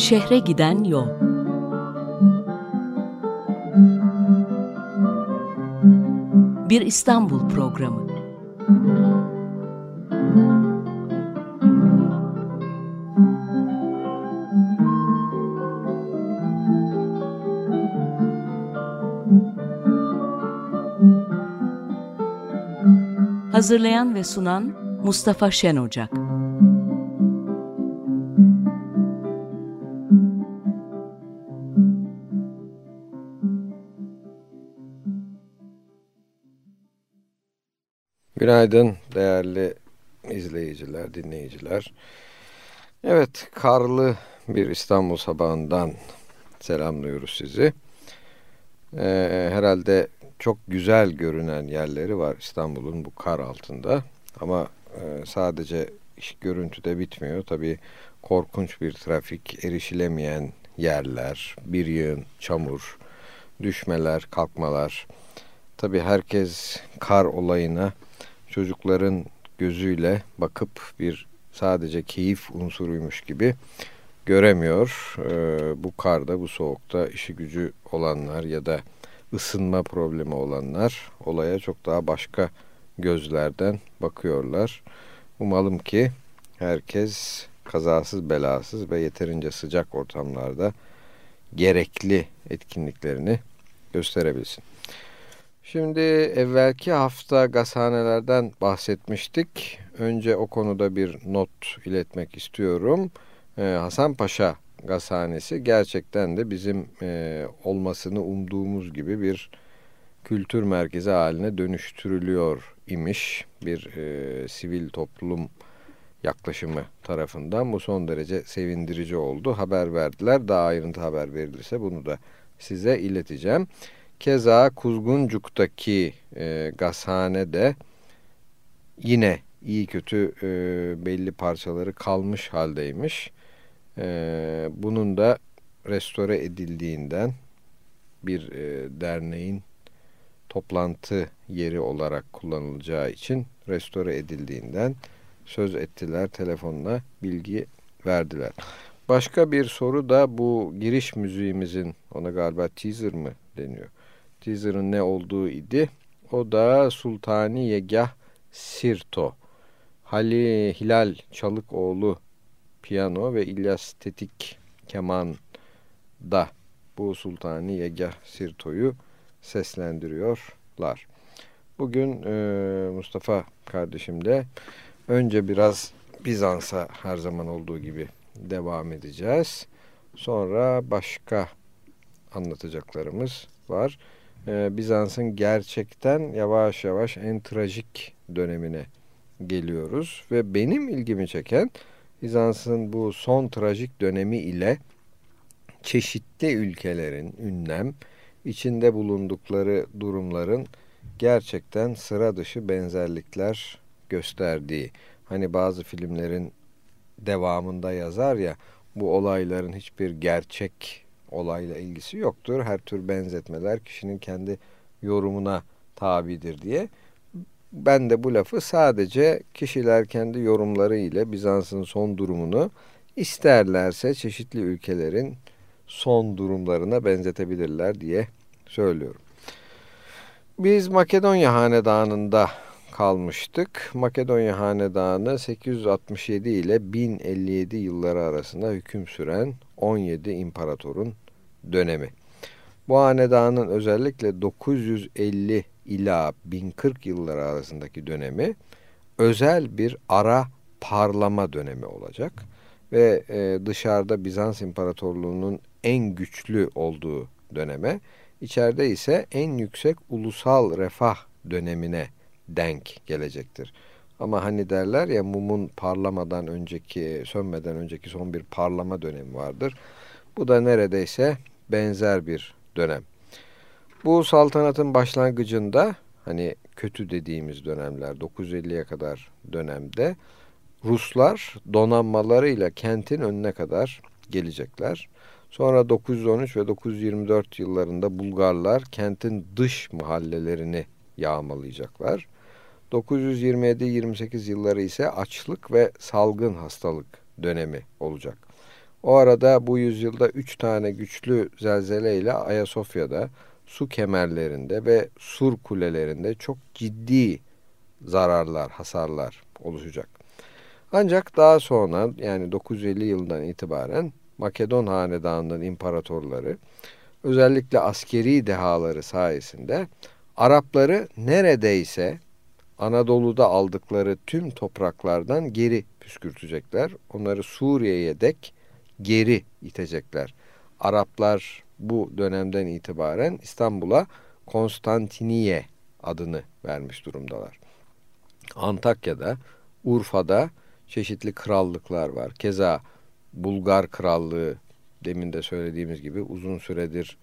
Şehre giden yol. Bir İstanbul programı. Hazırlayan ve sunan Mustafa Şen Ocak. Günaydın değerli izleyiciler, dinleyiciler. Evet, karlı bir İstanbul sabahından selamlıyoruz sizi. Ee, herhalde çok güzel görünen yerleri var İstanbul'un bu kar altında. Ama e, sadece iş görüntüde bitmiyor. Tabii korkunç bir trafik, erişilemeyen yerler, bir yığın çamur, düşmeler, kalkmalar. Tabii herkes kar olayına çocukların gözüyle bakıp bir sadece keyif unsuruymuş gibi göremiyor. Ee, bu karda, bu soğukta işi gücü olanlar ya da ısınma problemi olanlar olaya çok daha başka gözlerden bakıyorlar. Umalım ki herkes kazasız belasız ve yeterince sıcak ortamlarda gerekli etkinliklerini gösterebilsin. Şimdi evvelki hafta gazhanelerden bahsetmiştik. Önce o konuda bir not iletmek istiyorum. Ee, Hasan Paşa gazhanesi gerçekten de bizim e, olmasını umduğumuz gibi bir kültür merkezi haline dönüştürülüyor imiş bir e, sivil toplum yaklaşımı tarafından. Bu son derece sevindirici oldu. Haber verdiler. Daha ayrıntı haber verilirse bunu da size ileteceğim. Keza Kuzguncuk'taki e, gazhane de yine iyi kötü e, belli parçaları kalmış haldeymiş. E, bunun da restore edildiğinden bir e, derneğin toplantı yeri olarak kullanılacağı için restore edildiğinden söz ettiler telefonla bilgi verdiler. Başka bir soru da bu giriş müziğimizin ona galiba teaser mı deniyor teaser'ın ne olduğu idi. O da Sultani Yegah Sirto. Hali Hilal Çalıkoğlu piyano ve İlyas Tetik keman da bu Sultani Yegah Sirto'yu seslendiriyorlar. Bugün e, Mustafa kardeşimle önce biraz Bizans'a her zaman olduğu gibi devam edeceğiz. Sonra başka anlatacaklarımız var e, Bizans'ın gerçekten yavaş yavaş en trajik dönemine geliyoruz. Ve benim ilgimi çeken Bizans'ın bu son trajik dönemi ile çeşitli ülkelerin ünlem içinde bulundukları durumların gerçekten sıra dışı benzerlikler gösterdiği. Hani bazı filmlerin devamında yazar ya bu olayların hiçbir gerçek olayla ilgisi yoktur. Her tür benzetmeler kişinin kendi yorumuna tabidir diye. Ben de bu lafı sadece kişiler kendi yorumları ile Bizans'ın son durumunu isterlerse çeşitli ülkelerin son durumlarına benzetebilirler diye söylüyorum. Biz Makedonya Hanedanı'nda kalmıştık. Makedonya Hanedanı 867 ile 1057 yılları arasında hüküm süren 17 imparatorun dönemi. Bu hanedanın özellikle 950 ila 1040 yılları arasındaki dönemi özel bir ara parlama dönemi olacak ve e, dışarıda Bizans İmparatorluğu'nun en güçlü olduğu döneme, içeride ise en yüksek ulusal refah dönemine denk gelecektir. Ama hani derler ya mumun parlamadan önceki, sönmeden önceki son bir parlama dönemi vardır. Bu da neredeyse benzer bir dönem. Bu saltanatın başlangıcında hani kötü dediğimiz dönemler 950'ye kadar dönemde Ruslar donanmalarıyla kentin önüne kadar gelecekler. Sonra 913 ve 924 yıllarında Bulgarlar kentin dış mahallelerini yağmalayacaklar. 927-28 yılları ise açlık ve salgın hastalık dönemi olacak. O arada bu yüzyılda üç tane güçlü zelzele ile Ayasofya'da, su kemerlerinde ve sur kulelerinde çok ciddi zararlar, hasarlar oluşacak. Ancak daha sonra yani 950 yılından itibaren Makedon hanedanının imparatorları özellikle askeri dehaları sayesinde Arapları neredeyse Anadolu'da aldıkları tüm topraklardan geri püskürtecekler. Onları Suriye'ye dek geri itecekler. Araplar bu dönemden itibaren İstanbul'a Konstantiniye adını vermiş durumdalar. Antakya'da, Urfa'da çeşitli krallıklar var. Keza Bulgar Krallığı demin de söylediğimiz gibi uzun süredir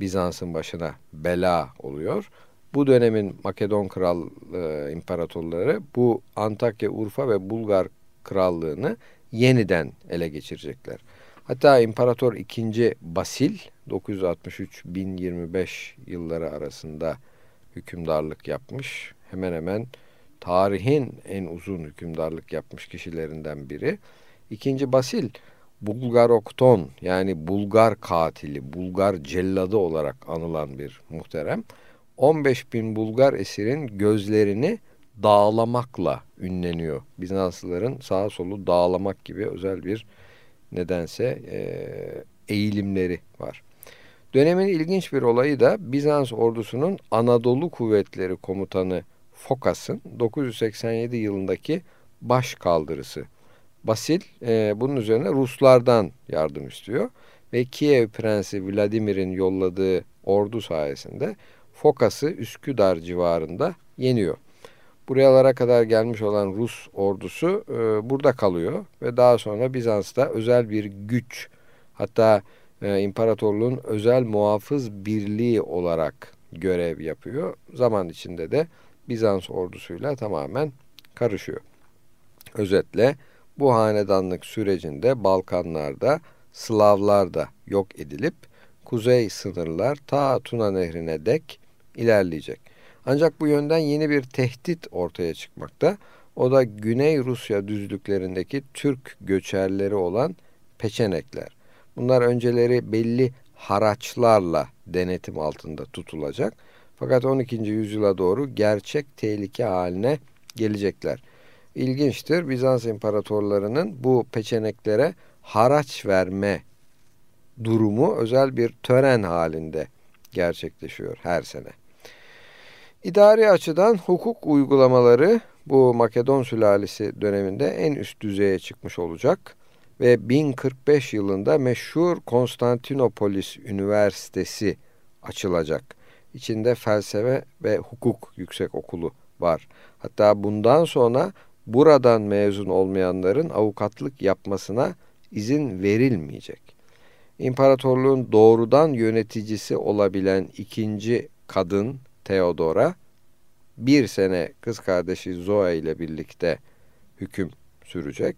Bizans'ın başına bela oluyor. Bu dönemin Makedon Kral e, imparatorları bu Antakya, Urfa ve Bulgar Krallığını yeniden ele geçirecekler. Hatta İmparator II. Basil 963-1025 yılları arasında hükümdarlık yapmış. Hemen hemen tarihin en uzun hükümdarlık yapmış kişilerinden biri. İkinci Basil Bulgarokton yani Bulgar katili, Bulgar celladı olarak anılan bir muhterem. 15 bin Bulgar esirin gözlerini dağlamakla ünleniyor. Bizanslıların sağa solu dağlamak gibi özel bir nedense eğilimleri var. Dönemin ilginç bir olayı da Bizans ordusunun Anadolu Kuvvetleri Komutanı Fokas'ın 987 yılındaki baş kaldırısı. Basil e, bunun üzerine Ruslardan yardım istiyor ve Kiev Prensi Vladimir'in yolladığı ordu sayesinde Fokas'ı Üsküdar civarında yeniyor. Buralara kadar gelmiş olan Rus ordusu e, burada kalıyor ve daha sonra Bizans'ta özel bir güç hatta e, imparatorluğun özel muhafız birliği olarak görev yapıyor. Zaman içinde de Bizans ordusuyla tamamen karışıyor. Özetle bu hanedanlık sürecinde Balkanlarda Slavlar da yok edilip kuzey sınırlar ta Tuna Nehri'ne dek ilerleyecek. Ancak bu yönden yeni bir tehdit ortaya çıkmakta. O da Güney Rusya düzlüklerindeki Türk göçerleri olan Peçenekler. Bunlar önceleri belli haraçlarla denetim altında tutulacak. Fakat 12. yüzyıla doğru gerçek tehlike haline gelecekler. İlginçtir Bizans imparatorlarının bu peçeneklere haraç verme durumu özel bir tören halinde gerçekleşiyor her sene. İdari açıdan hukuk uygulamaları bu Makedon sülalesi döneminde en üst düzeye çıkmış olacak ve 1045 yılında meşhur Konstantinopolis Üniversitesi açılacak. İçinde felsefe ve hukuk yüksek okulu var. Hatta bundan sonra buradan mezun olmayanların avukatlık yapmasına izin verilmeyecek. İmparatorluğun doğrudan yöneticisi olabilen ikinci kadın Theodora bir sene kız kardeşi Zoe ile birlikte hüküm sürecek.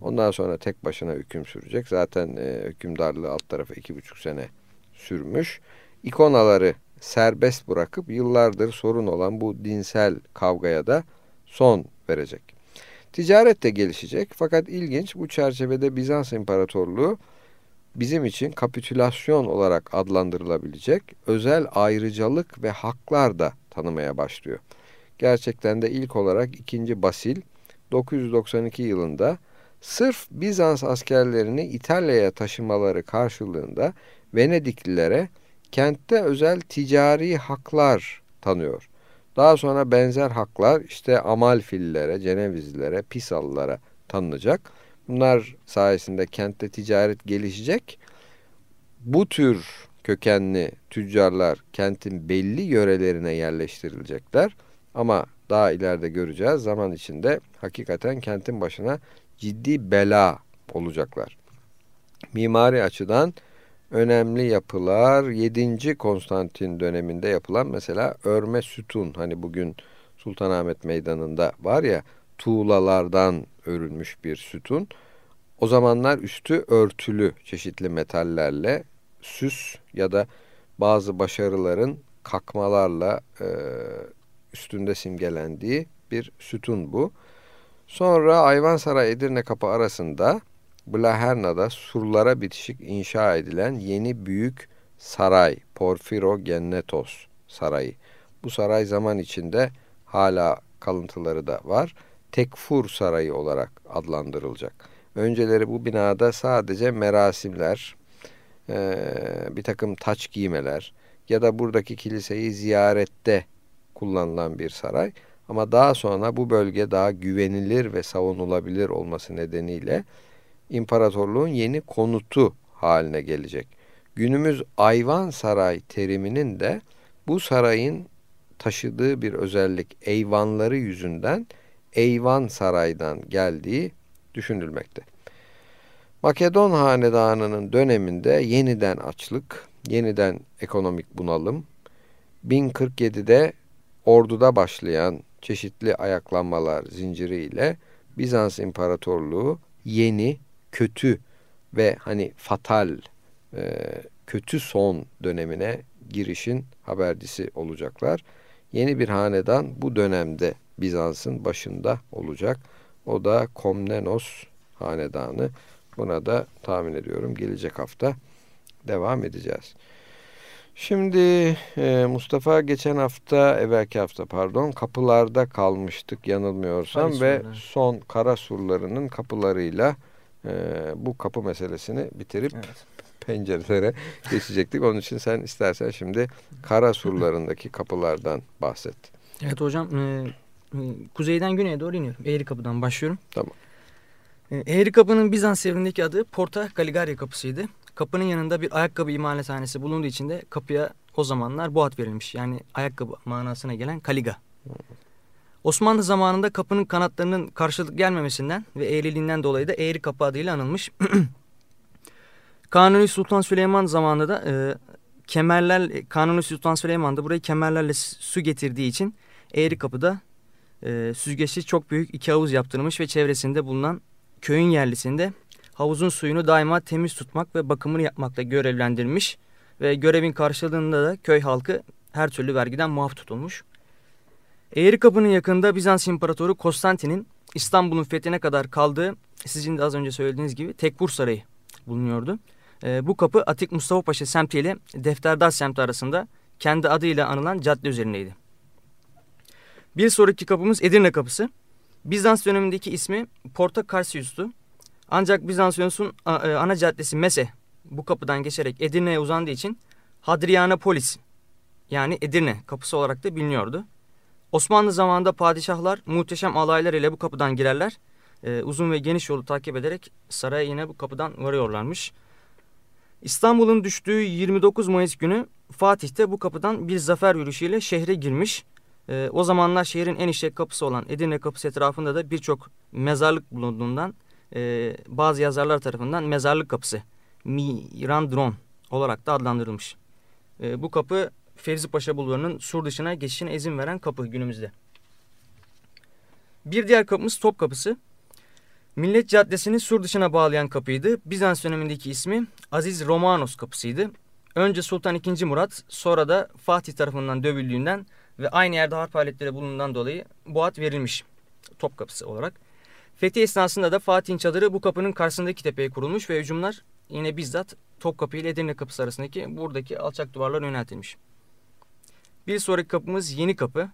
Ondan sonra tek başına hüküm sürecek. Zaten e, hükümdarlığı alt tarafı iki buçuk sene sürmüş. İkonaları serbest bırakıp yıllardır sorun olan bu dinsel kavgaya da son verecek. Ticaret de gelişecek fakat ilginç bu çerçevede Bizans İmparatorluğu bizim için kapitülasyon olarak adlandırılabilecek özel ayrıcalık ve haklar da tanımaya başlıyor. Gerçekten de ilk olarak 2. Basil 992 yılında sırf Bizans askerlerini İtalya'ya taşımaları karşılığında Venediklilere kentte özel ticari haklar tanıyor. Daha sonra benzer haklar işte Amalfillere, Cenevizlilere, Pisalılara tanınacak. Bunlar sayesinde kentte ticaret gelişecek. Bu tür kökenli tüccarlar kentin belli yörelerine yerleştirilecekler. Ama daha ileride göreceğiz zaman içinde hakikaten kentin başına ciddi bela olacaklar. Mimari açıdan önemli yapılar 7. Konstantin döneminde yapılan mesela örme sütun hani bugün Sultanahmet Meydanı'nda var ya tuğlalardan örülmüş bir sütun. O zamanlar üstü örtülü çeşitli metallerle süs ya da bazı başarıların kakmalarla e, üstünde simgelendiği bir sütun bu. Sonra Ayvansaray Edirne Kapı arasında Blaherna'da surlara bitişik inşa edilen yeni büyük saray Porfirogennetos Sarayı. Bu saray zaman içinde hala kalıntıları da var. Tekfur Sarayı olarak adlandırılacak. Önceleri bu binada sadece merasimler, bir takım taç giymeler ya da buradaki kiliseyi ziyarette kullanılan bir saray. Ama daha sonra bu bölge daha güvenilir ve savunulabilir olması nedeniyle imparatorluğun yeni konutu haline gelecek. Günümüz Ayvan Saray teriminin de bu sarayın taşıdığı bir özellik eyvanları yüzünden Eyvan Saray'dan geldiği düşünülmekte. Makedon Hanedanı'nın döneminde yeniden açlık, yeniden ekonomik bunalım, 1047'de orduda başlayan çeşitli ayaklanmalar zinciriyle Bizans İmparatorluğu yeni, kötü ve hani fatal, e, kötü son dönemine girişin habercisi olacaklar. Yeni bir hanedan bu dönemde Bizans'ın başında olacak. O da Komnenos hanedanı. Buna da tahmin ediyorum gelecek hafta devam edeceğiz. Şimdi e, Mustafa geçen hafta, evvelki hafta pardon, kapılarda kalmıştık yanılmıyorsam ve son kara surlarının kapılarıyla e, bu kapı meselesini bitirip evet. pencerelere geçecektik. Onun için sen istersen şimdi kara surlarındaki kapılardan bahset. Evet hocam, e kuzeyden güneye doğru iniyorum. Eğri kapıdan başlıyorum. Tamam. E, Eğri kapının Bizans devrindeki adı Porta Galigaria kapısıydı. Kapının yanında bir ayakkabı imalathanesi bulunduğu için de kapıya o zamanlar bu ad verilmiş. Yani ayakkabı manasına gelen kaliga. Osmanlı zamanında kapının kanatlarının karşılık gelmemesinden ve eğriliğinden dolayı da eğri kapı adıyla anılmış. Kanuni Sultan Süleyman zamanında da e, kemerler Kanuni Sultan Süleyman da burayı kemerlerle su getirdiği için eğri kapıda e, süzgeçli çok büyük iki havuz yaptırmış ve çevresinde bulunan köyün yerlisinde havuzun suyunu daima temiz tutmak ve bakımını yapmakla görevlendirilmiş ve görevin karşılığında da köy halkı her türlü vergiden muaf tutulmuş. Eğri Kapı'nın yakında Bizans İmparatoru Konstantin'in İstanbul'un fethine kadar kaldığı sizin de az önce söylediğiniz gibi Tekfur Sarayı bulunuyordu. E, bu kapı Atik Mustafa Paşa semti ile Defterdar semti arasında kendi adıyla anılan cadde üzerindeydi. Bir sonraki kapımız Edirne Kapısı. Bizans dönemindeki ismi Porta Carsius'tu. Ancak Bizansiyonus'un e, ana caddesi Mese bu kapıdan geçerek Edirne'ye uzandığı için Hadrianapolis yani Edirne kapısı olarak da biliniyordu. Osmanlı zamanında padişahlar muhteşem alaylar ile bu kapıdan girerler. Ee, uzun ve geniş yolu takip ederek saraya yine bu kapıdan varıyorlarmış. İstanbul'un düştüğü 29 Mayıs günü Fatih de bu kapıdan bir zafer yürüyüşüyle şehre girmiş. Ee, o zamanlar şehrin en işlek kapısı olan Edirne kapısı etrafında da birçok mezarlık bulunduğundan e, bazı yazarlar tarafından mezarlık kapısı Mirandron olarak da adlandırılmış. E, bu kapı Fevzi Paşa Bulvarı'nın sur dışına geçişine izin veren kapı günümüzde. Bir diğer kapımız Top Kapısı. Millet Caddesi'ni sur dışına bağlayan kapıydı. Bizans dönemindeki ismi Aziz Romanos kapısıydı. Önce Sultan II. Murat sonra da Fatih tarafından dövüldüğünden ve aynı yerde harp aletleri bulunduğundan dolayı bu ad verilmiş Top Kapısı olarak. Fethi esnasında da Fatih'in çadırı bu kapının karşısındaki tepeye kurulmuş ve hücumlar yine bizzat Topkapı ile Edirne kapısı arasındaki buradaki alçak duvarlar yöneltilmiş. Bir sonraki kapımız Yeni Kapı.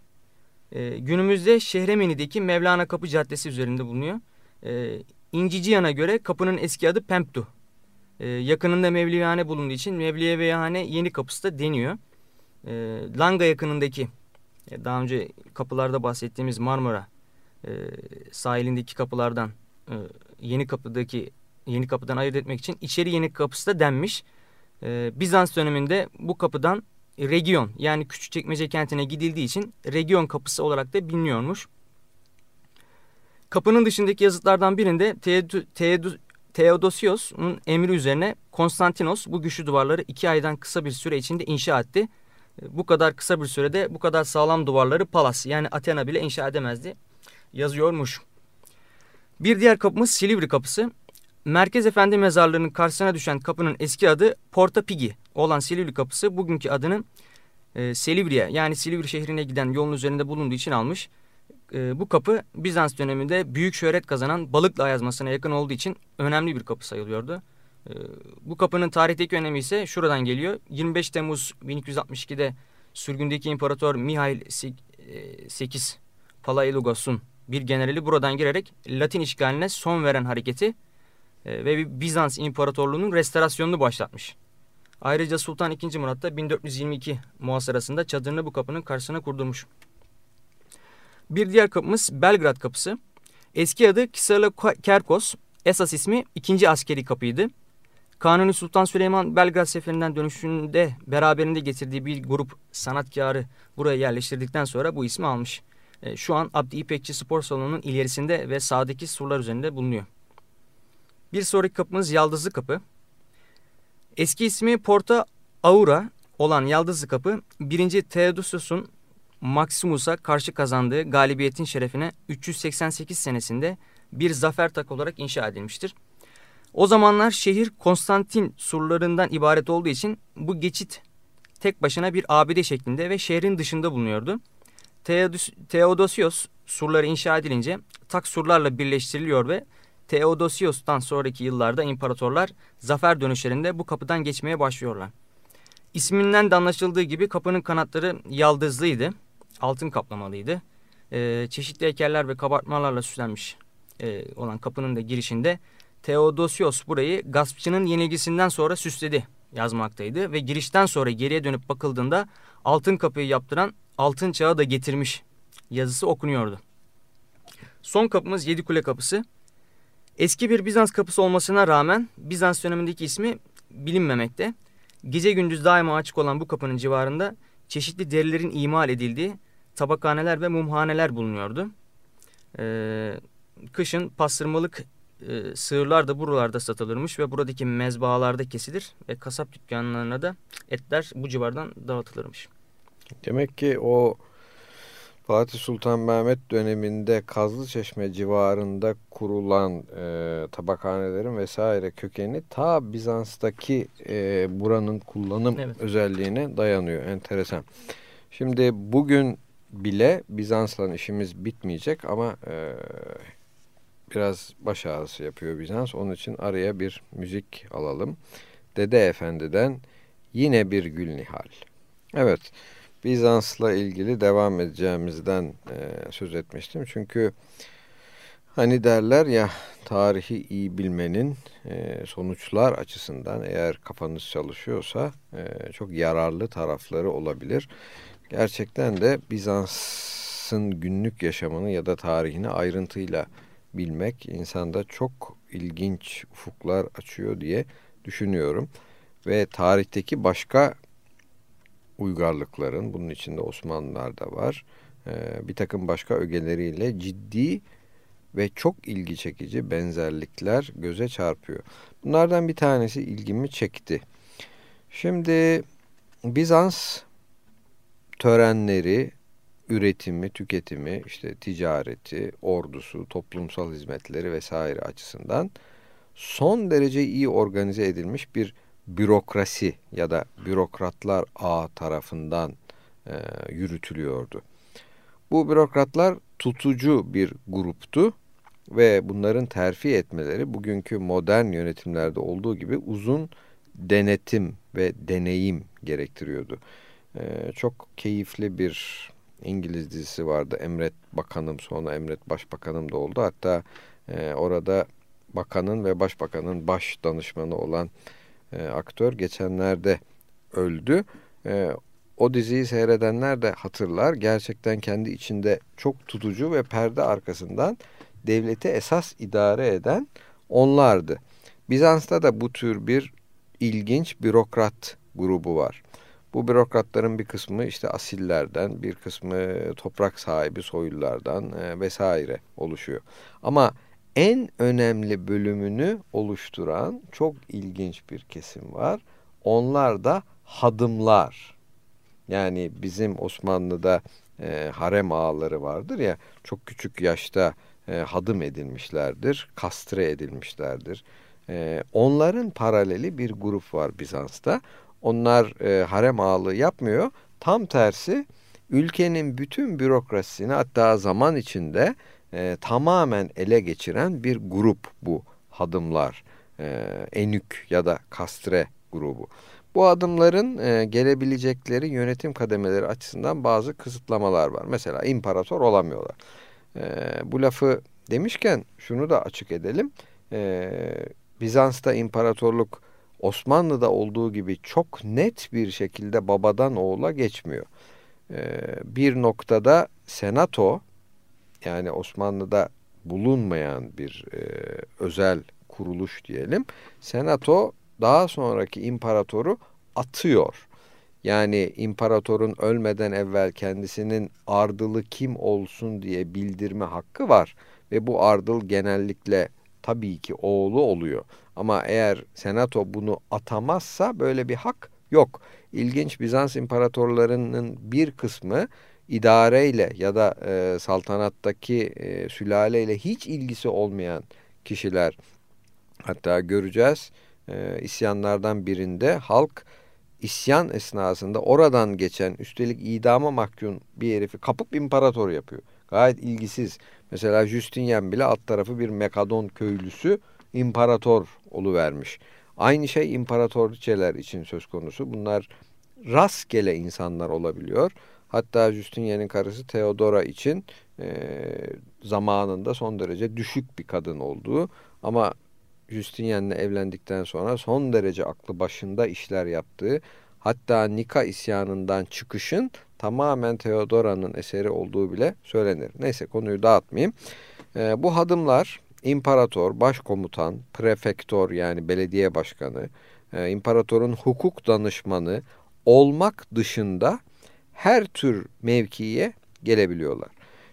Ee, günümüzde Şehremeni'deki Mevlana Kapı Caddesi üzerinde bulunuyor. Ee, İnciciyan'a göre kapının eski adı Pemptu. Ee, yakınında Mevlivihane bulunduğu için Mevlivihane Yeni Kapısı da deniyor. Ee, Langa yakınındaki daha önce kapılarda bahsettiğimiz Marmara e, sahilindeki kapılardan e, yeni kapıdaki yeni kapıdan ayırt etmek için içeri yeni kapısı da denmiş. E, Bizans döneminde bu kapıdan Region yani Küçükçekmece kentine gidildiği için Region kapısı olarak da biliniyormuş. Kapının dışındaki yazıtlardan birinde Theodosios'un emri üzerine Konstantinos bu güçlü duvarları iki aydan kısa bir süre içinde inşa etti. Bu kadar kısa bir sürede bu kadar sağlam duvarları Palas yani Athena bile inşa edemezdi yazıyormuş. Bir diğer kapımız Silivri kapısı. Merkez Efendi mezarlığının karşısına düşen kapının eski adı Porta Pigi olan Silivri kapısı bugünkü adını e, Silivri'ye yani Silivri şehrine giden yolun üzerinde bulunduğu için almış. e, bu kapı Bizans döneminde büyük şöhret kazanan Balıklı Ayazması'na yakın olduğu için önemli bir kapı sayılıyordu. E, bu kapının tarihteki önemi ise şuradan geliyor. 25 Temmuz 1262'de sürgündeki İmparator Mihail VIII Palaiologos'un bir generali buradan girerek Latin işgaline son veren hareketi e, ve Bizans İmparatorluğu'nun restorasyonunu başlatmış. Ayrıca Sultan II. Murat da 1422 muhasarasında çadırını bu kapının karşısına kurdurmuş. Bir diğer kapımız Belgrad kapısı. Eski adı Kisarlı Kerkos, esas ismi 2. askeri kapıydı. Kanuni Sultan Süleyman Belgrad seferinden dönüşünde beraberinde getirdiği bir grup sanatkarı buraya yerleştirdikten sonra bu ismi almış. E, şu an Abdi İpekçi Spor Salonu'nun ilerisinde ve sağdaki surlar üzerinde bulunuyor. Bir sonraki kapımız Yaldızlı Kapı. Eski ismi Porta Aura olan Yaldızlı Kapı 1. Theodosius'un Maximus'a karşı kazandığı galibiyetin şerefine 388 senesinde bir zafer tak olarak inşa edilmiştir. O zamanlar şehir Konstantin surlarından ibaret olduğu için bu geçit tek başına bir abide şeklinde ve şehrin dışında bulunuyordu. Theodosios surları inşa edilince tak surlarla birleştiriliyor ve Theodosios'tan sonraki yıllarda imparatorlar zafer dönüşlerinde bu kapıdan geçmeye başlıyorlar. İsminden de anlaşıldığı gibi kapının kanatları yaldızlıydı, altın kaplamalıydı. Ee, çeşitli heykeller ve kabartmalarla süslenmiş e, olan kapının da girişinde Theodosios burayı gaspçının yenilgisinden sonra süsledi yazmaktaydı ve girişten sonra geriye dönüp bakıldığında altın kapıyı yaptıran altın çağı da getirmiş yazısı okunuyordu. Son kapımız Yedi Kule Kapısı. Eski bir Bizans kapısı olmasına rağmen Bizans dönemindeki ismi bilinmemekte. Gece gündüz daima açık olan bu kapının civarında çeşitli derilerin imal edildiği tabakhaneler ve mumhaneler bulunuyordu. Ee, kışın pastırmalık e, sığırlar da buralarda satılırmış ve buradaki mezbahalarda kesilir ve kasap dükkanlarına da etler bu civardan dağıtılırmış. Demek ki o Fatih Sultan Mehmet döneminde Kazlıçeşme civarında kurulan e, tabakhanelerin vesaire kökeni ta Bizans'taki e, buranın kullanım evet. özelliğine dayanıyor. Enteresan. Şimdi bugün bile Bizans'la işimiz bitmeyecek ama e, biraz baş ağrısı yapıyor Bizans. Onun için araya bir müzik alalım. Dede Efendi'den yine bir Gül Nihal. Evet. Bizans'la ilgili devam edeceğimizden e, söz etmiştim. Çünkü hani derler ya tarihi iyi bilmenin e, sonuçlar açısından eğer kafanız çalışıyorsa e, çok yararlı tarafları olabilir. Gerçekten de Bizans'ın günlük yaşamını ya da tarihini ayrıntıyla bilmek insanda çok ilginç ufuklar açıyor diye düşünüyorum. Ve tarihteki başka uygarlıkların, bunun içinde Osmanlılar da var, e, bir takım başka ögeleriyle ciddi ve çok ilgi çekici benzerlikler göze çarpıyor. Bunlardan bir tanesi ilgimi çekti. Şimdi Bizans törenleri, üretimi, tüketimi, işte ticareti, ordusu, toplumsal hizmetleri vesaire açısından son derece iyi organize edilmiş bir bürokrasi ya da bürokratlar ağ tarafından e, yürütülüyordu. Bu bürokratlar tutucu bir gruptu ve bunların terfi etmeleri bugünkü modern yönetimlerde olduğu gibi uzun denetim ve deneyim gerektiriyordu. Ee, çok keyifli bir İngiliz dizisi vardı. Emret Bakanım sonra Emret Başbakanım da oldu. Hatta e, orada bakanın ve başbakanın baş danışmanı olan e, aktör geçenlerde öldü. E, o diziyi seyredenler de hatırlar. Gerçekten kendi içinde çok tutucu ve perde arkasından devleti esas idare eden onlardı. Bizans'ta da bu tür bir ilginç bürokrat grubu var. Bu bürokratların bir kısmı işte asillerden, bir kısmı toprak sahibi soylulardan e, vesaire oluşuyor. Ama en önemli bölümünü oluşturan çok ilginç bir kesim var. Onlar da hadımlar. Yani bizim Osmanlı'da e, harem ağaları vardır ya çok küçük yaşta e, hadım edilmişlerdir, kastre edilmişlerdir. E, onların paraleli bir grup var Bizans'ta. Onlar e, harem ağalığı yapmıyor. Tam tersi ülkenin bütün bürokrasisini hatta zaman içinde e, tamamen ele geçiren bir grup bu hadımlar. E, enük ya da kastre grubu. Bu adımların e, gelebilecekleri yönetim kademeleri açısından bazı kısıtlamalar var. Mesela imparator olamıyorlar. E, bu lafı demişken şunu da açık edelim. E, Bizans'ta imparatorluk Osmanlı'da olduğu gibi çok net bir şekilde babadan oğula geçmiyor. E, bir noktada senato yani Osmanlı'da bulunmayan bir e, özel kuruluş diyelim. Senato daha sonraki imparatoru atıyor. Yani imparatorun ölmeden evvel kendisinin ardılı kim olsun diye bildirme hakkı var. Ve bu ardıl genellikle tabii ki oğlu oluyor. Ama eğer senato bunu atamazsa böyle bir hak yok. İlginç Bizans imparatorlarının bir kısmı idareyle ya da e, saltanattaki e, sülaleyle hiç ilgisi olmayan kişiler hatta göreceğiz e, isyanlardan birinde halk isyan esnasında oradan geçen üstelik idama mahkum bir herifi kapıp imparator yapıyor. Gayet ilgisiz. Mesela Justinian bile alt tarafı bir Mekadon köylüsü imparator vermiş. Aynı şey imparatorçeler için söz konusu. Bunlar rastgele insanlar olabiliyor. Hatta Justinian'in karısı Theodora için e, zamanında son derece düşük bir kadın olduğu ama Justinian'le evlendikten sonra son derece aklı başında işler yaptığı hatta Nika isyanından çıkışın tamamen Theodora'nın eseri olduğu bile söylenir. Neyse konuyu dağıtmayayım. E, bu hadımlar imparator, başkomutan, prefektor yani belediye başkanı, e, imparatorun hukuk danışmanı olmak dışında her tür mevkiye gelebiliyorlar.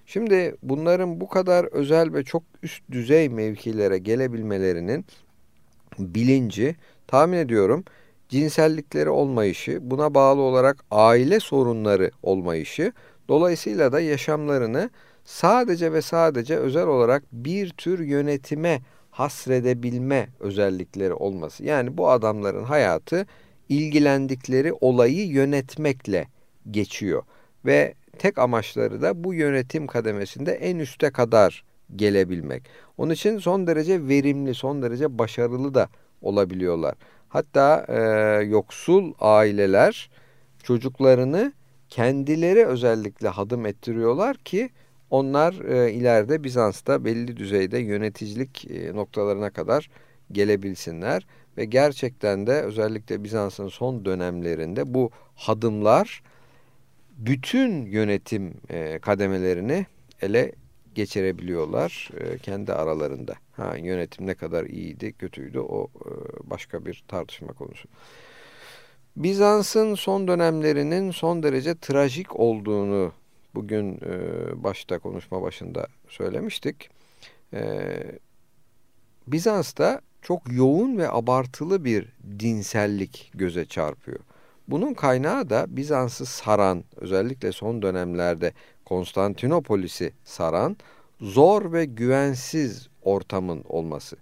Şimdi bunların bu kadar özel ve çok üst düzey mevkilere gelebilmelerinin bilinci tahmin ediyorum cinsellikleri olmayışı, buna bağlı olarak aile sorunları olmayışı, dolayısıyla da yaşamlarını sadece ve sadece özel olarak bir tür yönetime hasredebilme özellikleri olması. Yani bu adamların hayatı ilgilendikleri olayı yönetmekle geçiyor ve tek amaçları da bu yönetim kademesinde en üste kadar gelebilmek. Onun için son derece verimli, son derece başarılı da olabiliyorlar. Hatta e, yoksul aileler çocuklarını kendileri özellikle hadım ettiriyorlar ki onlar e, ileride Bizans'ta belli düzeyde yöneticilik e, noktalarına kadar gelebilsinler. Ve gerçekten de özellikle Bizans'ın son dönemlerinde bu hadımlar bütün yönetim e, kademelerini ele geçirebiliyorlar e, kendi aralarında. Ha, yönetim ne kadar iyiydi, kötüydü o e, başka bir tartışma konusu. Bizans'ın son dönemlerinin son derece trajik olduğunu bugün e, başta konuşma başında söylemiştik. Bizans'ta çok yoğun ve abartılı bir dinsellik göze çarpıyor. Bunun kaynağı da Bizans'ı saran, özellikle son dönemlerde Konstantinopolis'i saran zor ve güvensiz ortamın olması.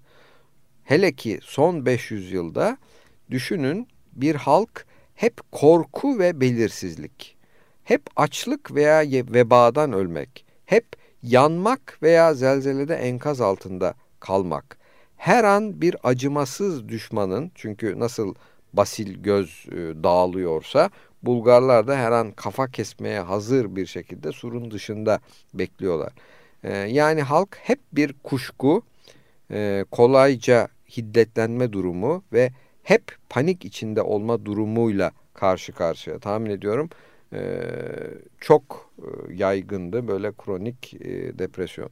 Hele ki son 500 yılda düşünün bir halk hep korku ve belirsizlik, hep açlık veya vebadan ölmek, hep yanmak veya zelzelede enkaz altında kalmak, her an bir acımasız düşmanın çünkü nasıl basil göz e, dağılıyorsa Bulgarlar da her an kafa kesmeye hazır bir şekilde surun dışında bekliyorlar. E, yani halk hep bir kuşku, e, kolayca hiddetlenme durumu ve hep panik içinde olma durumuyla karşı karşıya. Tahmin ediyorum çok yaygındı böyle kronik depresyon.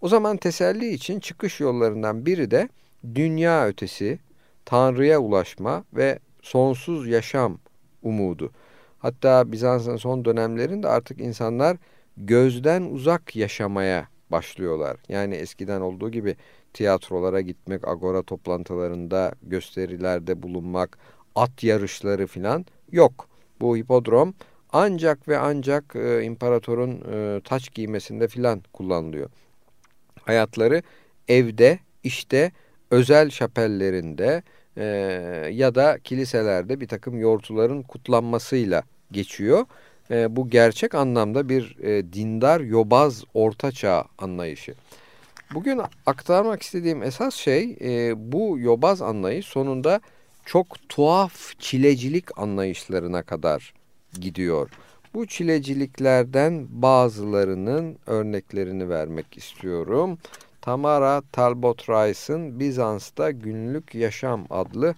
O zaman teselli için çıkış yollarından biri de dünya ötesi, Tanrı'ya ulaşma ve sonsuz yaşam umudu. Hatta Bizans'ın son dönemlerinde artık insanlar gözden uzak yaşamaya başlıyorlar. Yani eskiden olduğu gibi tiyatrolara gitmek, agora toplantılarında, gösterilerde bulunmak, at yarışları filan yok. Bu hipodrom ancak ve ancak e, imparatorun e, taç giymesinde filan kullanılıyor. Hayatları evde, işte, özel şapellerinde, e, ya da kiliselerde bir takım yortuların kutlanmasıyla geçiyor. e, bu gerçek anlamda bir e, dindar yobaz ortaçağ anlayışı. Bugün aktarmak istediğim esas şey e, bu yobaz anlayış sonunda çok tuhaf çilecilik anlayışlarına kadar gidiyor. Bu çileciliklerden bazılarının örneklerini vermek istiyorum. Tamara Talbot Rice'ın Bizans'ta Günlük Yaşam adlı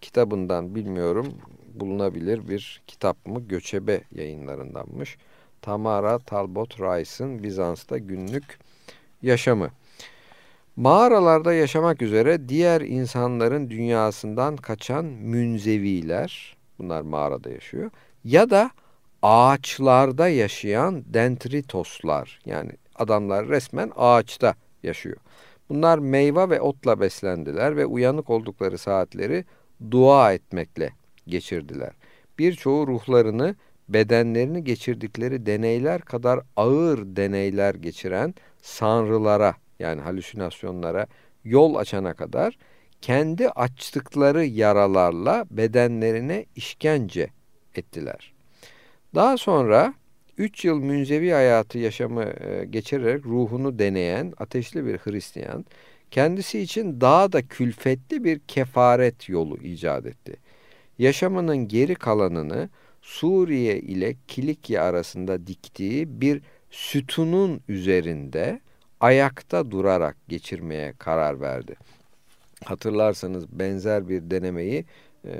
kitabından bilmiyorum bulunabilir bir kitap mı? Göçebe yayınlarındanmış. Tamara Talbot Rice'ın Bizans'ta Günlük Yaşamı. Mağaralarda yaşamak üzere diğer insanların dünyasından kaçan münzeviler, bunlar mağarada yaşıyor, ya da ağaçlarda yaşayan dendritoslar, yani adamlar resmen ağaçta yaşıyor. Bunlar meyve ve otla beslendiler ve uyanık oldukları saatleri dua etmekle geçirdiler. Birçoğu ruhlarını bedenlerini geçirdikleri deneyler kadar ağır deneyler geçiren sanrılara yani halüsinasyonlara yol açana kadar kendi açtıkları yaralarla bedenlerine işkence ettiler. Daha sonra 3 yıl münzevi hayatı yaşamı e, geçirerek ruhunu deneyen ateşli bir Hristiyan kendisi için daha da külfetli bir kefaret yolu icat etti. Yaşamının geri kalanını Suriye ile Kilikya arasında diktiği bir sütunun üzerinde ayakta durarak geçirmeye karar verdi. Hatırlarsanız benzer bir denemeyi e,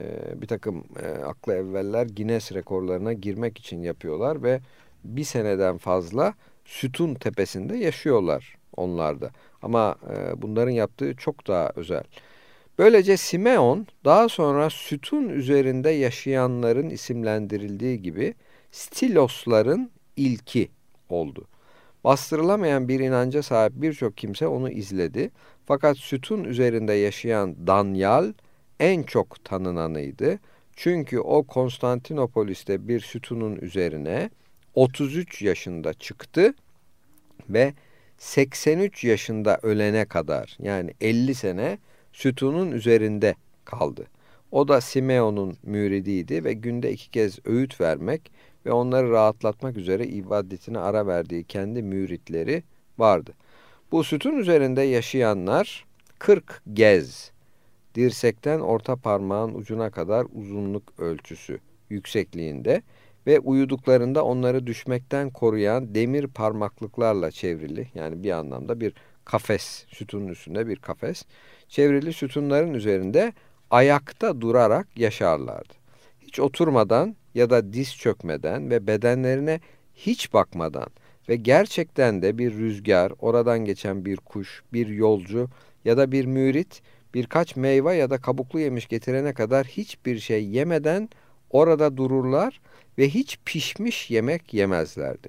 bir takım e, akla evveller Guinness rekorlarına girmek için yapıyorlar ve bir seneden fazla sütun tepesinde yaşıyorlar onlar da. Ama e, bunların yaptığı çok daha özel. Böylece Simeon daha sonra sütun üzerinde yaşayanların isimlendirildiği gibi stilosların ilki oldu. Bastırılamayan bir inanca sahip birçok kimse onu izledi. Fakat sütun üzerinde yaşayan Danyal en çok tanınanıydı. Çünkü o Konstantinopolis'te bir sütunun üzerine 33 yaşında çıktı ve 83 yaşında ölene kadar yani 50 sene sütunun üzerinde kaldı. O da Simeon'un müridiydi ve günde iki kez öğüt vermek ve onları rahatlatmak üzere ibadetine ara verdiği kendi müritleri vardı. Bu sütun üzerinde yaşayanlar 40 gez, dirsekten orta parmağın ucuna kadar uzunluk ölçüsü yüksekliğinde ve uyuduklarında onları düşmekten koruyan demir parmaklıklarla çevrili yani bir anlamda bir kafes, sütunun üstünde bir kafes, çevrili sütunların üzerinde ayakta durarak yaşarlardı. Hiç oturmadan ya da diz çökmeden ve bedenlerine hiç bakmadan ve gerçekten de bir rüzgar, oradan geçen bir kuş, bir yolcu ya da bir mürit birkaç meyve ya da kabuklu yemiş getirene kadar hiçbir şey yemeden orada dururlar ve hiç pişmiş yemek yemezlerdi.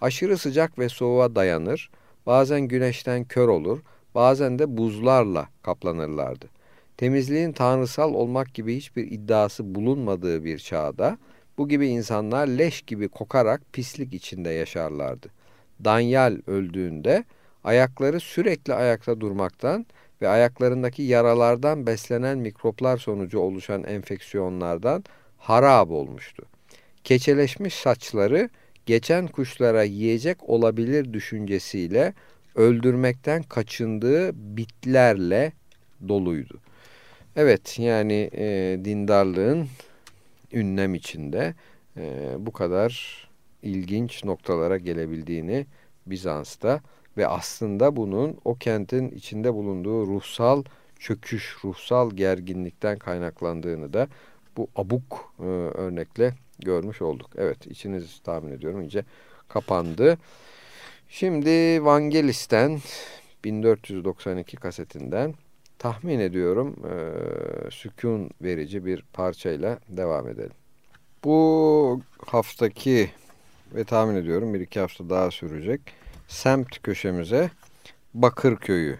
Aşırı sıcak ve soğuğa dayanır, bazen güneşten kör olur, bazen de buzlarla kaplanırlardı. Temizliğin tanrısal olmak gibi hiçbir iddiası bulunmadığı bir çağda bu gibi insanlar leş gibi kokarak pislik içinde yaşarlardı. Danyal öldüğünde ayakları sürekli ayakta durmaktan ve ayaklarındaki yaralardan beslenen mikroplar sonucu oluşan enfeksiyonlardan harap olmuştu. Keçeleşmiş saçları geçen kuşlara yiyecek olabilir düşüncesiyle öldürmekten kaçındığı bitlerle doluydu. Evet yani e, dindarlığın ünlem içinde e, bu kadar ilginç noktalara gelebildiğini Bizans'ta ve aslında bunun o kentin içinde bulunduğu ruhsal çöküş, ruhsal gerginlikten kaynaklandığını da bu abuk e, örnekle görmüş olduk. Evet içiniz tahmin ediyorum iyice kapandı. Şimdi Vangelis'ten 1492 kasetinden tahmin ediyorum e, sükun verici bir parçayla devam edelim. Bu haftaki ve tahmin ediyorum bir iki hafta daha sürecek semt köşemize Bakırköy'ü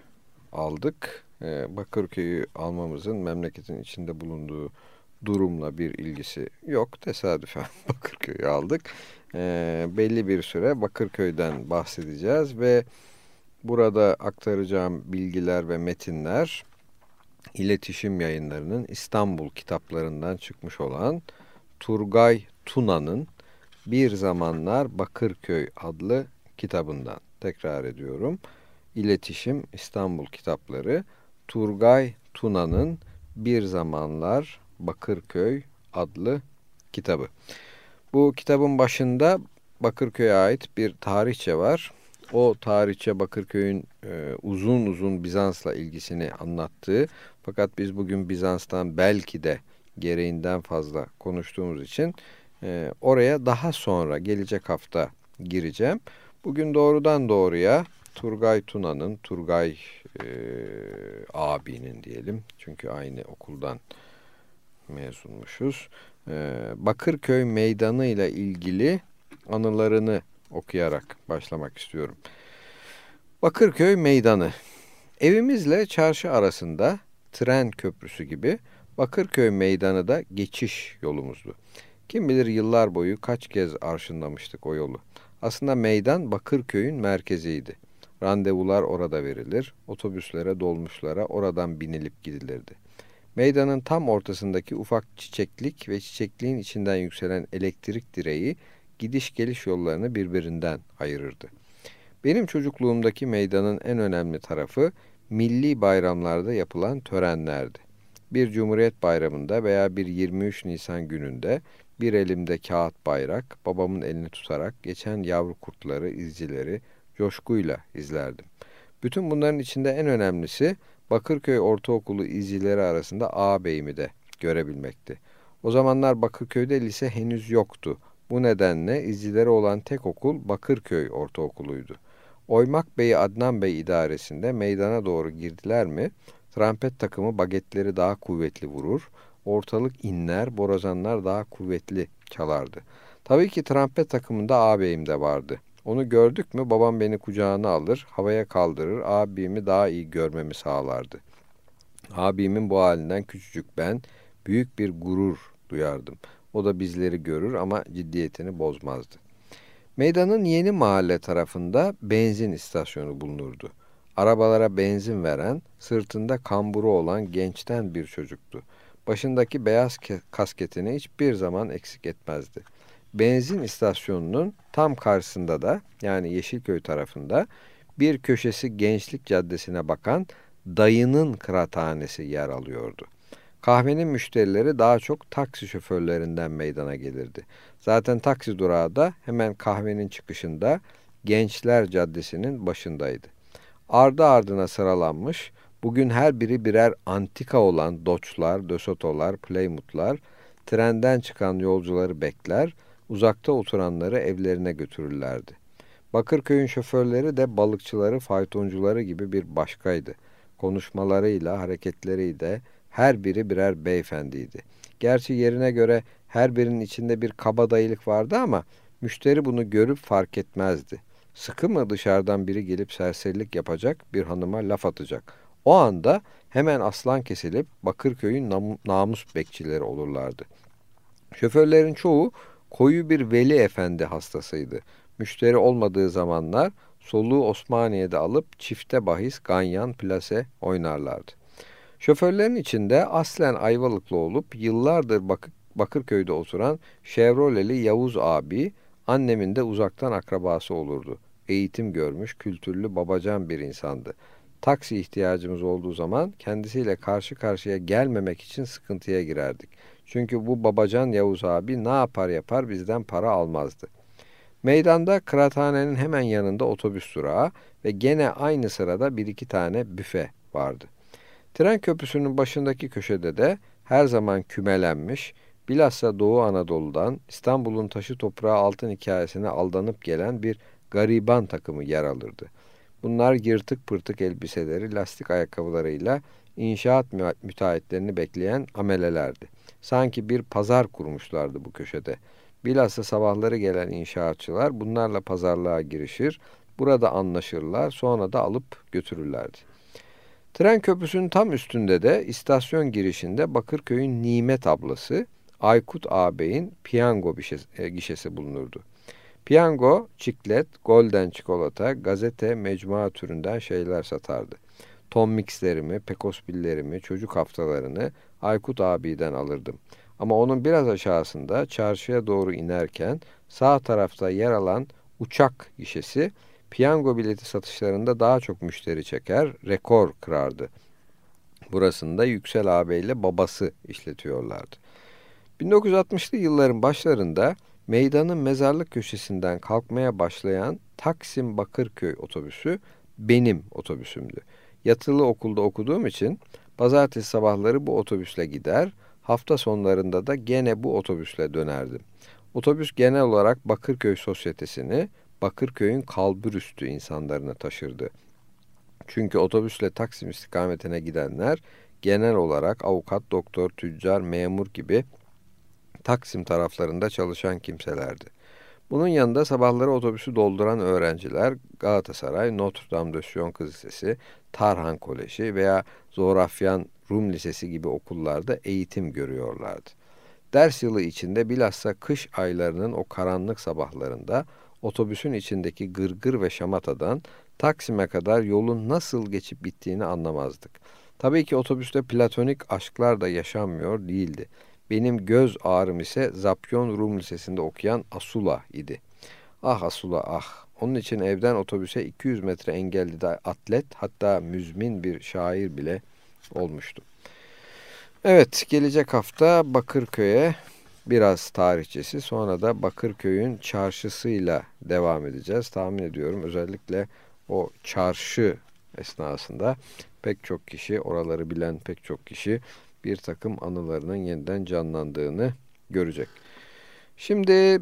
aldık. E, Bakırköy'ü almamızın memleketin içinde bulunduğu durumla bir ilgisi yok. Tesadüfen Bakırköy'ü aldık. E, belli bir süre Bakırköy'den bahsedeceğiz ve burada aktaracağım bilgiler ve metinler iletişim yayınlarının İstanbul kitaplarından çıkmış olan Turgay Tuna'nın Bir Zamanlar Bakırköy adlı kitabından. Tekrar ediyorum. İletişim İstanbul Kitapları Turgay Tuna'nın Bir Zamanlar Bakırköy adlı kitabı. Bu kitabın başında Bakırköy'e ait bir tarihçe var. O tarihçe Bakırköy'ün e, uzun uzun Bizans'la ilgisini anlattığı fakat biz bugün Bizans'tan belki de gereğinden fazla konuştuğumuz için e, oraya daha sonra gelecek hafta gireceğim. Bugün doğrudan doğruya Turgay Tuna'nın, Turgay e, abinin diyelim çünkü aynı okuldan mezunmuşuz. E, Bakırköy Meydanı ile ilgili anılarını okuyarak başlamak istiyorum. Bakırköy Meydanı. Evimizle çarşı arasında tren köprüsü gibi Bakırköy Meydanı da geçiş yolumuzdu. Kim bilir yıllar boyu kaç kez arşınlamıştık o yolu. Aslında meydan Bakırköy'ün merkeziydi. Randevular orada verilir, otobüslere, dolmuşlara oradan binilip gidilirdi. Meydanın tam ortasındaki ufak çiçeklik ve çiçekliğin içinden yükselen elektrik direği gidiş geliş yollarını birbirinden ayırırdı. Benim çocukluğumdaki meydanın en önemli tarafı milli bayramlarda yapılan törenlerdi. Bir Cumhuriyet Bayramı'nda veya bir 23 Nisan gününde bir elimde kağıt bayrak, babamın elini tutarak geçen yavru kurtları, izcileri coşkuyla izlerdim. Bütün bunların içinde en önemlisi Bakırköy Ortaokulu izcileri arasında ağabeyimi de görebilmekti. O zamanlar Bakırköy'de lise henüz yoktu. Bu nedenle izcileri olan tek okul Bakırköy Ortaokulu'ydu. Oymak Bey Adnan Bey idaresinde meydana doğru girdiler mi, trompet takımı bagetleri daha kuvvetli vurur, ortalık inler, borazanlar daha kuvvetli çalardı. Tabii ki trompet takımında ağabeyim de vardı. Onu gördük mü babam beni kucağına alır, havaya kaldırır, abimi daha iyi görmemi sağlardı. Abimin bu halinden küçücük ben büyük bir gurur duyardım. O da bizleri görür ama ciddiyetini bozmazdı. Meydanın yeni mahalle tarafında benzin istasyonu bulunurdu. Arabalara benzin veren, sırtında kamburu olan gençten bir çocuktu. Başındaki beyaz kasketini hiçbir zaman eksik etmezdi. Benzin istasyonunun tam karşısında da yani Yeşilköy tarafında bir köşesi Gençlik Caddesi'ne bakan dayının kıraathanesi yer alıyordu. Kahvenin müşterileri daha çok taksi şoförlerinden meydana gelirdi. Zaten taksi durağı da hemen kahvenin çıkışında Gençler Caddesi'nin başındaydı. Ardı ardına sıralanmış, bugün her biri birer antika olan Dodge'lar, Desoto'lar, Plymouth'lar, trenden çıkan yolcuları bekler, uzakta oturanları evlerine götürürlerdi. Bakırköy'ün şoförleri de balıkçıları, faytoncuları gibi bir başkaydı. Konuşmalarıyla, hareketleriyle, her biri birer beyefendiydi. Gerçi yerine göre her birinin içinde bir kabadayılık vardı ama müşteri bunu görüp fark etmezdi. Sıkı mı dışarıdan biri gelip serserilik yapacak, bir hanıma laf atacak. O anda hemen aslan kesilip Bakırköy'ün nam namus bekçileri olurlardı. Şoförlerin çoğu koyu bir Veli Efendi hastasıydı. Müşteri olmadığı zamanlar soluğu Osmaniye'de alıp çifte bahis, ganyan, plase oynarlardı. Şoförlerin içinde aslen Ayvalıklı olup yıllardır Bakır, Bakırköy'de oturan Chevrolet'li Yavuz abi, annemin de uzaktan akrabası olurdu. Eğitim görmüş, kültürlü, babacan bir insandı. Taksi ihtiyacımız olduğu zaman kendisiyle karşı karşıya gelmemek için sıkıntıya girerdik. Çünkü bu babacan Yavuz abi ne yapar yapar bizden para almazdı. Meydanda kıraathanenin hemen yanında otobüs durağı ve gene aynı sırada bir iki tane büfe vardı. Tren köprüsünün başındaki köşede de her zaman kümelenmiş, bilhassa Doğu Anadolu'dan İstanbul'un taşı toprağı altın hikayesine aldanıp gelen bir gariban takımı yer alırdı. Bunlar yırtık pırtık elbiseleri, lastik ayakkabılarıyla inşaat müteahhitlerini bekleyen amelelerdi. Sanki bir pazar kurmuşlardı bu köşede. Bilhassa sabahları gelen inşaatçılar bunlarla pazarlığa girişir, burada anlaşırlar, sonra da alıp götürürlerdi. Tren köprüsünün tam üstünde de istasyon girişinde Bakırköy'ün Nimet ablası Aykut ağabeyin piyango e, gişesi bulunurdu. Piyango, çiklet, golden çikolata, gazete, mecmua türünden şeyler satardı. Tom mixlerimi, pekospillerimi, çocuk haftalarını Aykut abiden alırdım. Ama onun biraz aşağısında çarşıya doğru inerken sağ tarafta yer alan uçak gişesi piyango bileti satışlarında daha çok müşteri çeker, rekor kırardı. Burasında Yüksel ağabey ile babası işletiyorlardı. 1960'lı yılların başlarında meydanın mezarlık köşesinden kalkmaya başlayan Taksim Bakırköy otobüsü benim otobüsümdü. Yatılı okulda okuduğum için pazartesi sabahları bu otobüsle gider, hafta sonlarında da gene bu otobüsle dönerdim. Otobüs genel olarak Bakırköy sosyetesini, Bakırköy'ün kalbürüstü insanlarını taşırdı. Çünkü otobüsle Taksim istikametine gidenler genel olarak avukat, doktor, tüccar, memur gibi Taksim taraflarında çalışan kimselerdi. Bunun yanında sabahları otobüsü dolduran öğrenciler Galatasaray, Notre Dame de Sion Lisesi, Tarhan Koleji veya Zorafyan Rum Lisesi gibi okullarda eğitim görüyorlardı. Ders yılı içinde bilhassa kış aylarının o karanlık sabahlarında otobüsün içindeki gırgır ve şamatadan Taksim'e kadar yolun nasıl geçip bittiğini anlamazdık. Tabii ki otobüste platonik aşklar da yaşanmıyor değildi. Benim göz ağrım ise Zapyon Rum Lisesi'nde okuyan Asula idi. Ah Asula ah. Onun için evden otobüse 200 metre engelli de atlet hatta müzmin bir şair bile olmuştu. Evet gelecek hafta Bakırköy'e biraz tarihçesi sonra da Bakırköy'ün çarşısıyla devam edeceğiz. Tahmin ediyorum özellikle o çarşı esnasında pek çok kişi oraları bilen pek çok kişi bir takım anılarının yeniden canlandığını görecek. Şimdi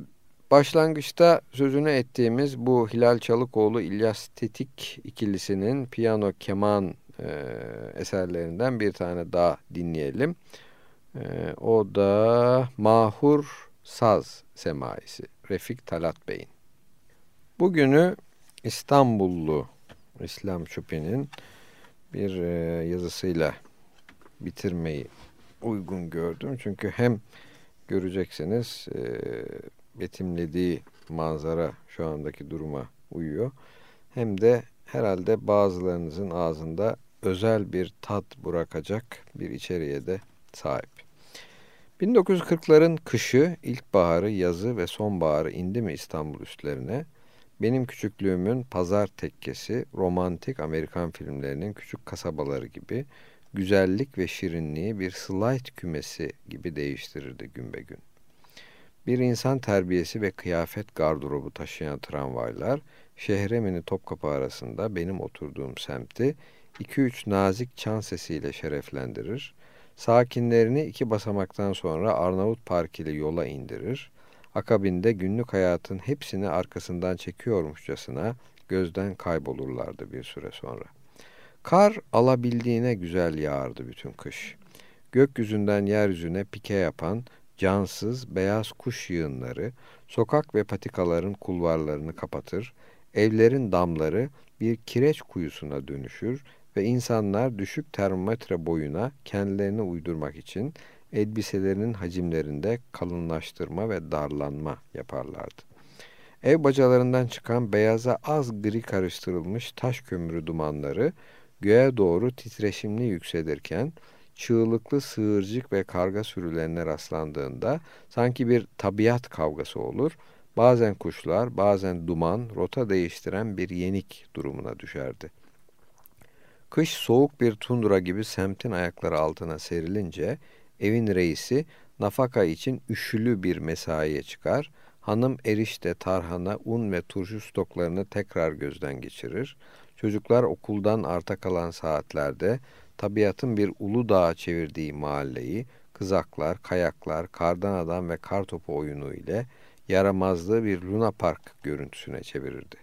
başlangıçta sözünü ettiğimiz bu Hilal Çalıkoğlu İlyas Tetik ikilisinin piyano keman e, eserlerinden bir tane daha dinleyelim. E, o da Mahur Saz Semaisi Refik Talat Bey'in. Bugünü İstanbullu İslam Çöpi'nin bir e, yazısıyla bitirmeyi uygun gördüm. Çünkü hem göreceksiniz e, betimlediği manzara şu andaki duruma uyuyor. Hem de herhalde bazılarınızın ağzında özel bir tat bırakacak bir içeriğe de sahip. 1940'ların kışı, ilkbaharı, yazı ve sonbaharı indi mi İstanbul üstlerine? Benim küçüklüğümün pazar tekkesi, romantik Amerikan filmlerinin küçük kasabaları gibi güzellik ve şirinliği bir slide kümesi gibi değiştirirdi gün be gün. Bir insan terbiyesi ve kıyafet gardırobu taşıyan tramvaylar, Şehremini Topkapı arasında benim oturduğum semti 2-3 nazik çan sesiyle şereflendirir, sakinlerini iki basamaktan sonra Arnavut Park ile yola indirir, akabinde günlük hayatın hepsini arkasından çekiyormuşçasına gözden kaybolurlardı bir süre sonra. Kar alabildiğine güzel yağardı bütün kış. Gökyüzünden yeryüzüne pike yapan cansız beyaz kuş yığınları sokak ve patikaların kulvarlarını kapatır, evlerin damları bir kireç kuyusuna dönüşür ve insanlar düşük termometre boyuna kendilerini uydurmak için elbiselerinin hacimlerinde kalınlaştırma ve darlanma yaparlardı. Ev bacalarından çıkan beyaza az gri karıştırılmış taş kömürü dumanları göğe doğru titreşimli yükselirken çığlıklı sığırcık ve karga sürülerine rastlandığında sanki bir tabiat kavgası olur. Bazen kuşlar, bazen duman, rota değiştiren bir yenik durumuna düşerdi. Kış soğuk bir tundra gibi semtin ayakları altına serilince evin reisi nafaka için üşülü bir mesaiye çıkar. Hanım erişte, tarhana, un ve turşu stoklarını tekrar gözden geçirir. Çocuklar okuldan arta kalan saatlerde tabiatın bir ulu dağa çevirdiği mahalleyi kızaklar, kayaklar, kardan adam ve kar topu oyunu ile yaramazlığı bir Luna Park görüntüsüne çevirirdi.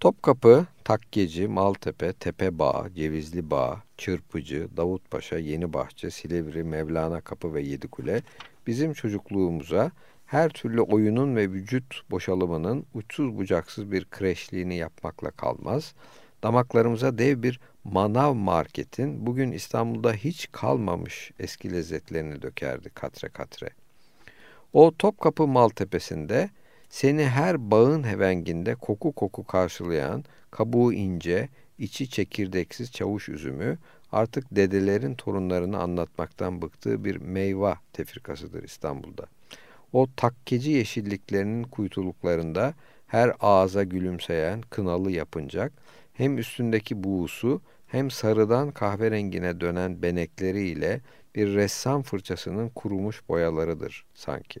Topkapı, Takkeci, Maltepe, Tepebağ, Cevizli Bağ, Çırpıcı, Davutpaşa, Yenibahçe, Silivri, Mevlana Kapı ve Yedikule bizim çocukluğumuza her türlü oyunun ve vücut boşalımının uçsuz bucaksız bir kreşliğini yapmakla kalmaz. Damaklarımıza dev bir manav marketin bugün İstanbul'da hiç kalmamış eski lezzetlerini dökerdi katre katre. O Topkapı Maltepe'sinde seni her bağın hevenginde koku koku karşılayan, kabuğu ince, içi çekirdeksiz çavuş üzümü, artık dedelerin torunlarını anlatmaktan bıktığı bir meyve tefrikasıdır İstanbul'da. O takkeci yeşilliklerinin kuytuluklarında her ağza gülümseyen kınalı yapıncak, hem üstündeki buğusu hem sarıdan kahverengine dönen benekleriyle bir ressam fırçasının kurumuş boyalarıdır sanki.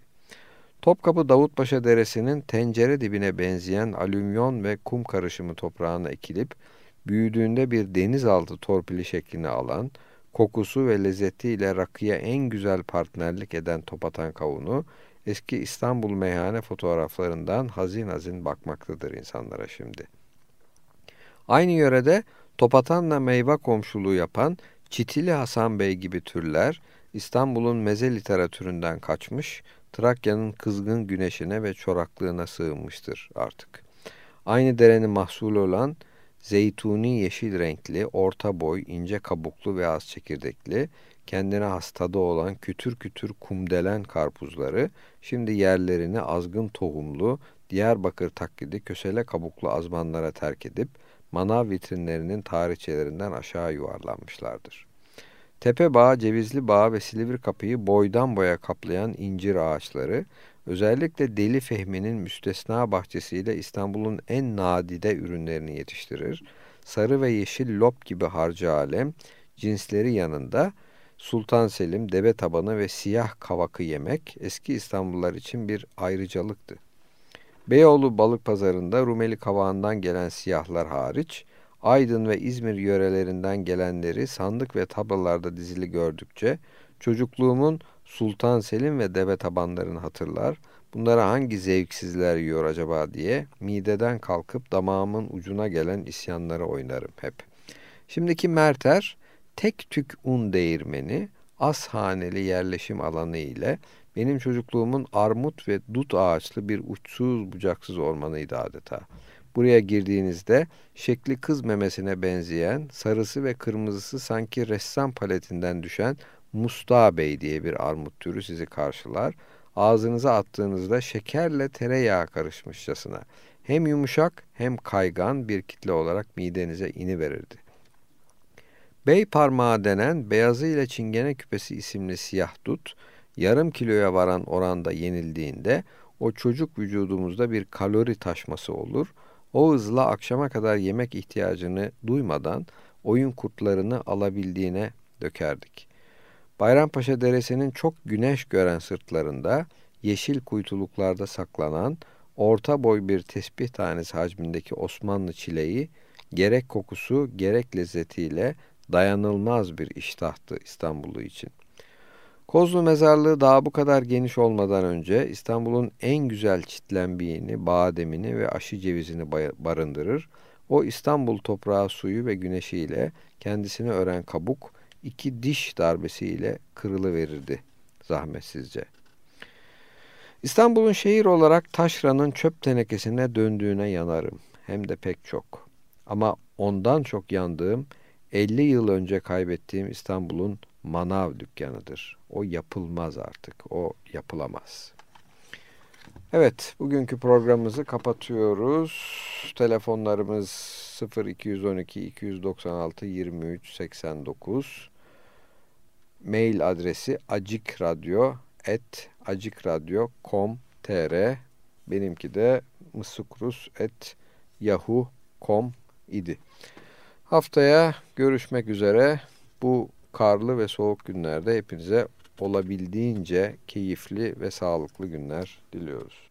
Topkapı Davutpaşa Deresi'nin tencere dibine benzeyen alüminyon ve kum karışımı toprağına ekilip büyüdüğünde bir denizaltı torpili şeklini alan, kokusu ve lezzetiyle rakıya en güzel partnerlik eden topatan kavunu, eski İstanbul meyhane fotoğraflarından hazin hazin bakmaktadır insanlara şimdi. Aynı yörede topatanla meyve komşuluğu yapan Çitili Hasan Bey gibi türler, İstanbul'un meze literatüründen kaçmış, Trakya'nın kızgın güneşine ve çoraklığına sığınmıştır artık. Aynı derenin mahsulü olan zeytuni yeşil renkli, orta boy, ince kabuklu ve az çekirdekli, kendine hastada olan kütür kütür kumdelen karpuzları şimdi yerlerini azgın tohumlu, Diyarbakır taklidi kösele kabuklu azmanlara terk edip manav vitrinlerinin tarihçelerinden aşağı yuvarlanmışlardır. Tepe bağı, Cevizli bağı ve Silivri kapıyı boydan boya kaplayan incir ağaçları, özellikle Deli Fehmi'nin müstesna bahçesiyle İstanbul'un en nadide ürünlerini yetiştirir. Sarı ve yeşil lop gibi harcı alem, cinsleri yanında Sultan Selim, deve tabanı ve siyah kavakı yemek eski İstanbullular için bir ayrıcalıktı. Beyoğlu balık pazarında Rumeli kavağından gelen siyahlar hariç, Aydın ve İzmir yörelerinden gelenleri sandık ve tablolarda dizili gördükçe çocukluğumun Sultan Selim ve deve tabanlarını hatırlar, bunlara hangi zevksizler yiyor acaba diye mideden kalkıp damağımın ucuna gelen isyanları oynarım hep. Şimdiki Merter, tek tük un değirmeni, az haneli yerleşim alanı ile benim çocukluğumun armut ve dut ağaçlı bir uçsuz bucaksız ormanıydı adeta. Buraya girdiğinizde şekli kız memesine benzeyen, sarısı ve kırmızısı sanki ressam paletinden düşen Musta Bey diye bir armut türü sizi karşılar. Ağzınıza attığınızda şekerle tereyağı karışmışçasına hem yumuşak hem kaygan bir kitle olarak midenize ini verirdi. Bey parmağı denen beyazı ile çingene küpesi isimli siyah dut, yarım kiloya varan oranda yenildiğinde o çocuk vücudumuzda bir kalori taşması olur. O hızla akşama kadar yemek ihtiyacını duymadan oyun kurtlarını alabildiğine dökerdik. Bayrampaşa Deresi'nin çok güneş gören sırtlarında, yeşil kuytuluklarda saklanan, orta boy bir tesbih tanesi hacmindeki Osmanlı çileği, gerek kokusu gerek lezzetiyle dayanılmaz bir iştahtı İstanbullu için. Kozlu mezarlığı daha bu kadar geniş olmadan önce İstanbul'un en güzel çitlenbiğini, bademini ve aşı cevizini barındırır. O İstanbul toprağı suyu ve güneşiyle kendisini ören kabuk iki diş darbesiyle kırılıverirdi zahmetsizce. İstanbul'un şehir olarak taşranın çöp tenekesine döndüğüne yanarım. Hem de pek çok. Ama ondan çok yandığım 50 yıl önce kaybettiğim İstanbul'un manav dükkanıdır. O yapılmaz artık. O yapılamaz. Evet, bugünkü programımızı kapatıyoruz. Telefonlarımız 0212 296 23 89. Mail adresi acikradyo@acikradyo.com.tr. Benimki de mısukrus@yahoo.com idi. Haftaya görüşmek üzere. Bu karlı ve soğuk günlerde hepinize olabildiğince keyifli ve sağlıklı günler diliyoruz.